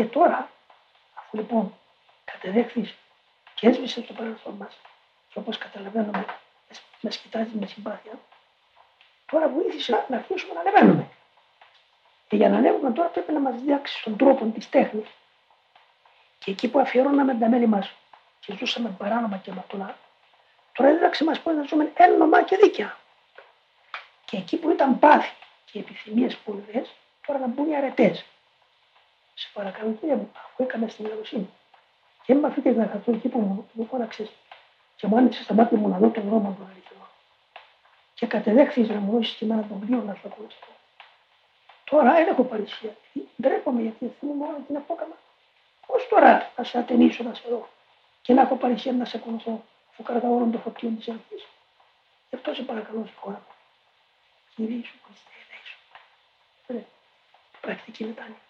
Και τώρα, αφού λοιπόν κατεδέχθης και έσβησε το παρελθόν μας, και όπως καταλαβαίνουμε, μα κοιτάζει με συμπάθεια, τώρα βοήθησε να αρχίσουμε να ανεβαίνουμε. Και για να ανέβουμε τώρα πρέπει να μας διάξει στον τρόπο της τέχνης. Και εκεί που αφιερώναμε τα μέλη μας και ζούσαμε παράνομα και μακριά, τώρα δίδαξε μας πώς να ζούμε ένομα και δίκαια. Και εκεί που ήταν πάθη και επιθυμίες πολλές, τώρα να μπουν οι αρετές. Σε παρακαλώ κύριε μου, αφού έκανα στην καλοσύνη. Και με αφήκε να καθώ εκεί που μου, μου φώναξες και μου άνοιξε στα μάτια μου να δω τον δρόμο του αληθινό. Και κατεδέχθη να μου δώσει και εμένα τον πλοίο να σου ακολουθώ. Τώρα δεν έχω παρησία. Ντρέπομαι γιατί θυμούμαι όλα την απόκαμα. Πώς τώρα να σε ατενίσω να σε δω και να έχω παρησία να σε ακολουθώ αφού κρατάω όλων των φωτιών της αρχή. Γι' αυτό σε παρακαλώ στη χώρα μου. Κυρία σου Χριστέ, ελέησου. Πρακτική μετάνοια.